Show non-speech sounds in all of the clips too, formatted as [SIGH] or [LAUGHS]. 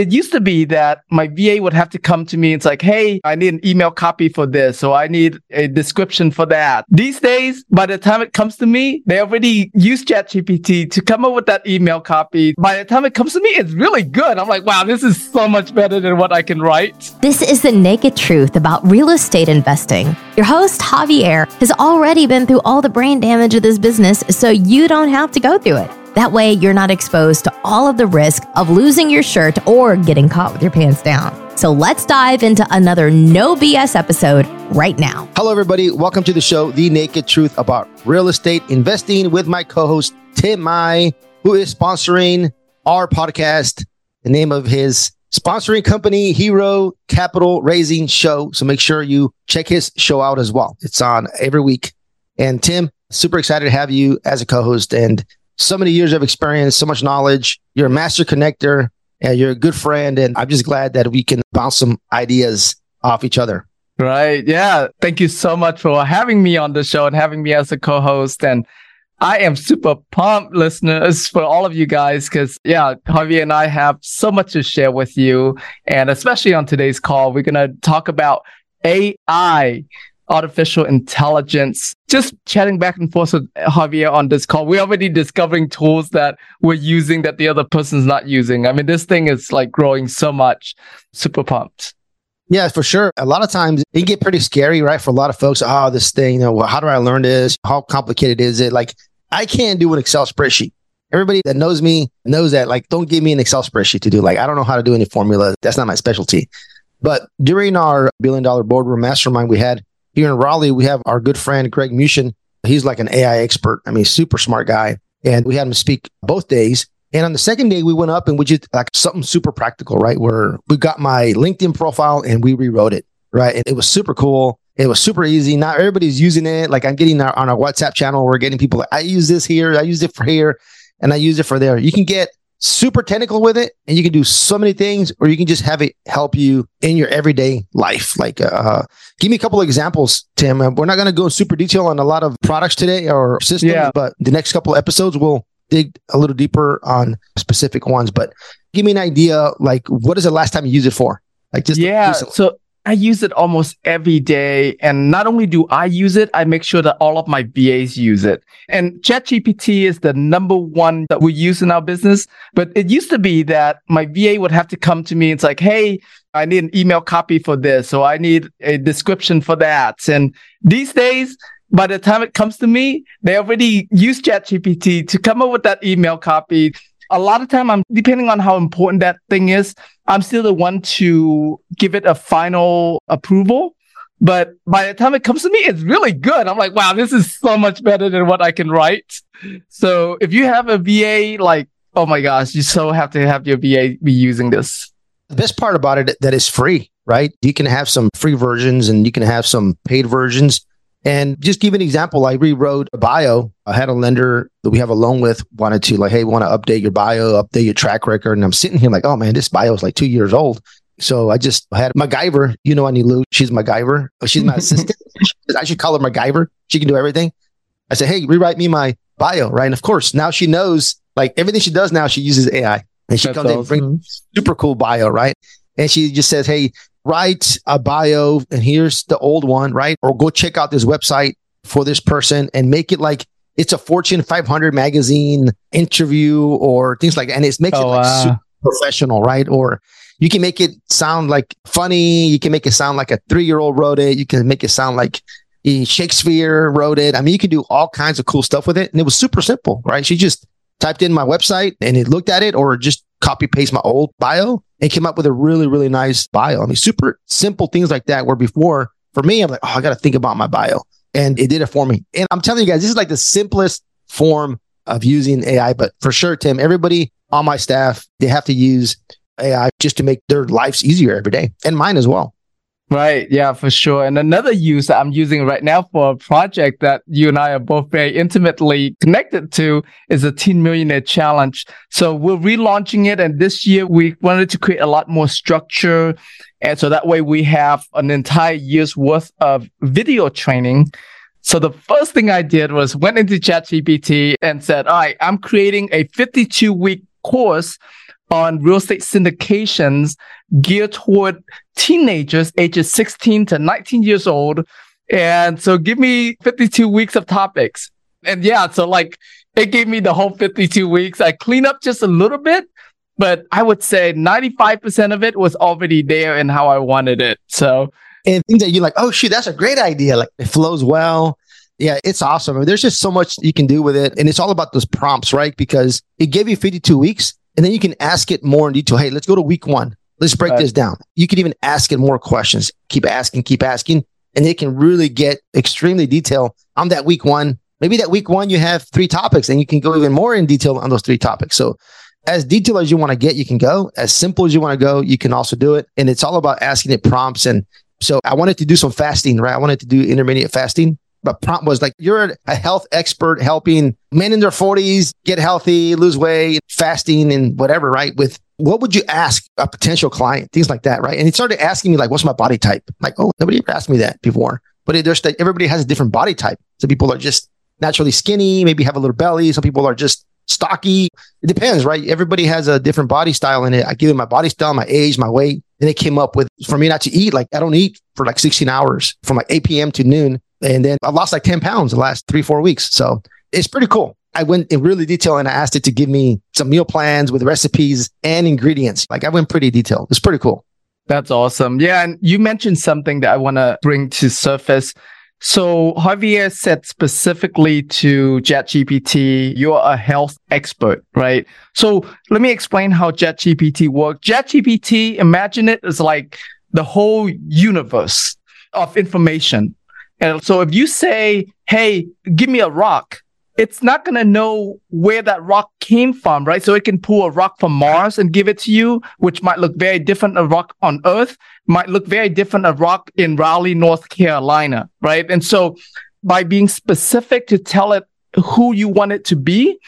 it used to be that my VA would have to come to me. It's like, Hey, I need an email copy for this. So I need a description for that. These days, by the time it comes to me, they already use ChatGPT to come up with that email copy. By the time it comes to me, it's really good. I'm like, wow, this is so much better than what I can write. This is the naked truth about real estate investing. Your host, Javier, has already been through all the brain damage of this business, so you don't have to go through it. That way, you're not exposed to all of the risk of losing your shirt or getting caught with your pants down. So let's dive into another no BS episode right now. Hello, everybody. Welcome to the show, The Naked Truth About Real Estate Investing, with my co host, Tim Mai, who is sponsoring our podcast. The name of his sponsoring company, Hero Capital Raising Show. So make sure you check his show out as well. It's on every week. And Tim, super excited to have you as a co host and so many years of experience, so much knowledge. You're a master connector and you're a good friend. And I'm just glad that we can bounce some ideas off each other. Right. Yeah. Thank you so much for having me on the show and having me as a co-host. And I am super pumped, listeners, for all of you guys, because yeah, Javier and I have so much to share with you. And especially on today's call, we're going to talk about AI artificial intelligence. Just chatting back and forth with Javier on this call, we're already discovering tools that we're using that the other person's not using. I mean, this thing is like growing so much. Super pumped. Yeah, for sure. A lot of times it can get pretty scary, right? For a lot of folks, oh, this thing, you know, well, how do I learn this? How complicated is it? Like, I can't do an Excel spreadsheet. Everybody that knows me knows that, like, don't give me an Excel spreadsheet to do. Like, I don't know how to do any formula. That's not my specialty. But during our billion dollar boardroom mastermind we had, here in Raleigh, we have our good friend Greg Mushin. He's like an AI expert. I mean, super smart guy. And we had him speak both days. And on the second day, we went up and we did like something super practical, right? Where we got my LinkedIn profile and we rewrote it, right? And it was super cool. It was super easy. Not everybody's using it. Like I'm getting our, on our WhatsApp channel, we're getting people like, I use this here, I use it for here, and I use it for there. You can get super technical with it and you can do so many things or you can just have it help you in your everyday life like uh give me a couple of examples tim we're not going to go super detail on a lot of products today or systems yeah. but the next couple of episodes we'll dig a little deeper on specific ones but give me an idea like what is the last time you used it for like just yeah recently. so I use it almost every day. And not only do I use it, I make sure that all of my VAs use it. And ChatGPT is the number one that we use in our business. But it used to be that my VA would have to come to me. It's like, Hey, I need an email copy for this. So I need a description for that. And these days, by the time it comes to me, they already use ChatGPT to come up with that email copy a lot of time I'm depending on how important that thing is, I'm still the one to give it a final approval. But by the time it comes to me, it's really good. I'm like, wow, this is so much better than what I can write. So if you have a VA, like, oh my gosh, you so have to have your VA be using this. The best part about it that is free, right? You can have some free versions and you can have some paid versions. And just give an example, I rewrote a bio. I had a lender that we have a loan with wanted to like, hey, want to update your bio, update your track record. And I'm sitting here like, oh man, this bio is like two years old. So I just had MacGyver, you know, Lou, she's MacGyver. Oh, she's my [LAUGHS] assistant. I should call her MacGyver. She can do everything. I said, hey, rewrite me my bio, right? And of course, now she knows like everything she does now, she uses AI. And she That's comes awesome. in, bring super cool bio, right? And she just says, hey, write a bio and here's the old one, right? Or go check out this website for this person and make it like it's a Fortune 500 magazine interview or things like that. And it makes oh, it like uh... super professional, right? Or you can make it sound like funny. You can make it sound like a three year old wrote it. You can make it sound like Shakespeare wrote it. I mean, you can do all kinds of cool stuff with it. And it was super simple, right? She just typed in my website and it looked at it or just copy paste my old bio and came up with a really, really nice bio. I mean, super simple things like that. Where before, for me, I'm like, oh, I got to think about my bio. And it did it for me. And I'm telling you guys, this is like the simplest form of using AI. But for sure, Tim, everybody on my staff, they have to use AI just to make their lives easier every day and mine as well. Right. Yeah, for sure. And another use that I'm using right now for a project that you and I are both very intimately connected to is the Teen Millionaire Challenge. So we're relaunching it. And this year we wanted to create a lot more structure. And so that way we have an entire year's worth of video training. So the first thing I did was went into ChatGPT and said, all right, I'm creating a 52 week course on real estate syndications geared toward teenagers ages 16 to 19 years old. And so give me 52 weeks of topics. And yeah, so like it gave me the whole 52 weeks. I clean up just a little bit, but I would say 95% of it was already there and how I wanted it. So, and things that you're like, oh, shoot, that's a great idea. Like it flows well. Yeah, it's awesome. I mean, there's just so much you can do with it. And it's all about those prompts, right? Because it gave you 52 weeks and then you can ask it more in detail. Hey, let's go to week one. Let's break right. this down. You can even ask it more questions. Keep asking, keep asking. And it can really get extremely detailed on that week one. Maybe that week one, you have three topics and you can go even more in detail on those three topics. So as detailed as you want to get, you can go. As simple as you want to go, you can also do it. And it's all about asking it prompts. And so I wanted to do some fasting, right? I wanted to do intermediate fasting but prompt was like, you're a health expert helping men in their 40s get healthy, lose weight, fasting, and whatever, right? With what would you ask a potential client? Things like that, right? And he started asking me, like, what's my body type? Like, oh, nobody ever asked me that before. But there's everybody has a different body type. Some people are just naturally skinny, maybe have a little belly. Some people are just stocky. It depends, right? Everybody has a different body style in it. I give it my body style, my age, my weight. And it came up with for me not to eat. Like I don't eat for like 16 hours from like 8 p.m. to noon. And then I lost like 10 pounds the last three, four weeks. So it's pretty cool. I went in really detail and I asked it to give me some meal plans with recipes and ingredients. Like I went pretty detailed. It's pretty cool. That's awesome. Yeah. And you mentioned something that I want to bring to surface. So Javier said specifically to ChatGPT, you're a health expert, right? So let me explain how ChatGPT works. ChatGPT, imagine it as like the whole universe of information. And so if you say, Hey, give me a rock, it's not going to know where that rock came from, right? So it can pull a rock from Mars and give it to you, which might look very different a rock on Earth, might look very different a rock in Raleigh, North Carolina, right? And so by being specific to tell it who you want it to be,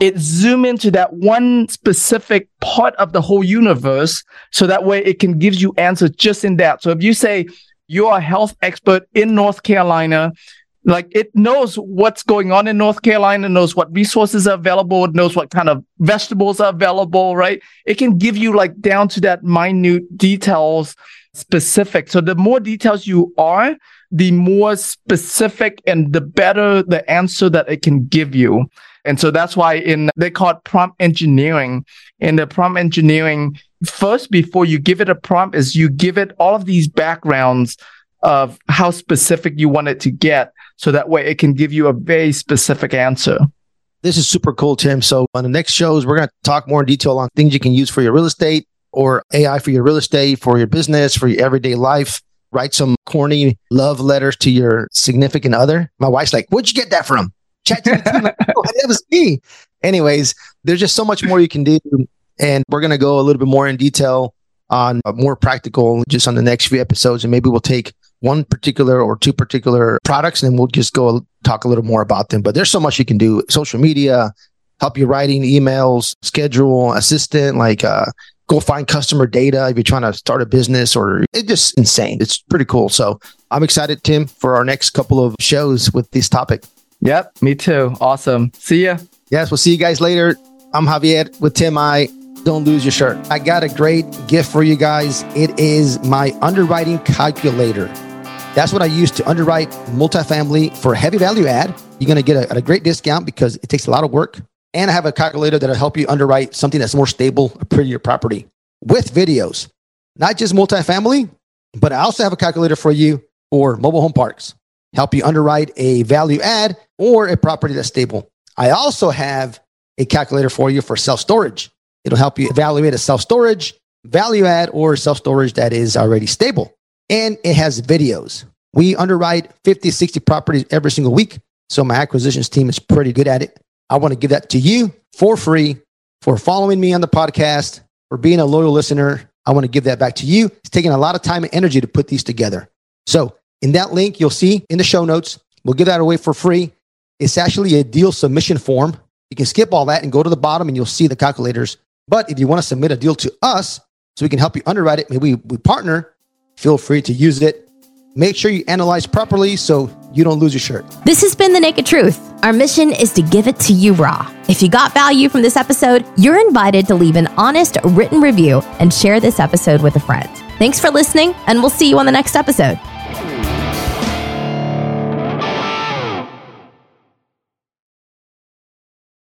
it zoom into that one specific part of the whole universe. So that way it can give you answers just in that. So if you say, you're a health expert in North Carolina. Like it knows what's going on in North Carolina, knows what resources are available, it knows what kind of vegetables are available, right? It can give you like down to that minute details specific. So the more details you are, the more specific and the better the answer that it can give you. And so that's why in they call it prompt engineering. In the prompt engineering, first before you give it a prompt is you give it all of these backgrounds of how specific you want it to get. So that way it can give you a very specific answer. This is super cool, Tim. So on the next shows, we're going to talk more in detail on things you can use for your real estate or AI for your real estate, for your business, for your everyday life. Write some corny love letters to your significant other. My wife's like, where'd you get that from? [LAUGHS] Chat like, oh, that was me. Anyways, there's just so much more you can do. And we're going to go a little bit more in detail on more practical just on the next few episodes. And maybe we'll take one particular or two particular products and then we'll just go talk a little more about them. But there's so much you can do social media, help you writing emails, schedule, assistant, like, uh, go find customer data if you're trying to start a business or it's just insane. It's pretty cool. So I'm excited, Tim, for our next couple of shows with this topic. Yep, me too. Awesome. See ya. Yes, we'll see you guys later. I'm Javier with Tim Mai. Don't lose your shirt. I got a great gift for you guys. It is my underwriting calculator. That's what I use to underwrite multifamily for heavy value add. You're going to get a, a great discount because it takes a lot of work. And I have a calculator that'll help you underwrite something that's more stable, a prettier property with videos, not just multifamily, but I also have a calculator for you for mobile home parks help you underwrite a value add or a property that's stable. I also have a calculator for you for self storage. It'll help you evaluate a self storage, value add, or self storage that is already stable. And it has videos. We underwrite 50, 60 properties every single week. So my acquisitions team is pretty good at it. I want to give that to you for free for following me on the podcast, for being a loyal listener. I want to give that back to you. It's taking a lot of time and energy to put these together. So in that link, you'll see in the show notes, we'll give that away for free. It's actually a deal submission form. You can skip all that and go to the bottom and you'll see the calculators. But if you want to submit a deal to us so we can help you underwrite it, maybe we partner, feel free to use it. Make sure you analyze properly so you don't lose your shirt. This has been The Naked Truth. Our mission is to give it to you raw. If you got value from this episode, you're invited to leave an honest written review and share this episode with a friend. Thanks for listening, and we'll see you on the next episode.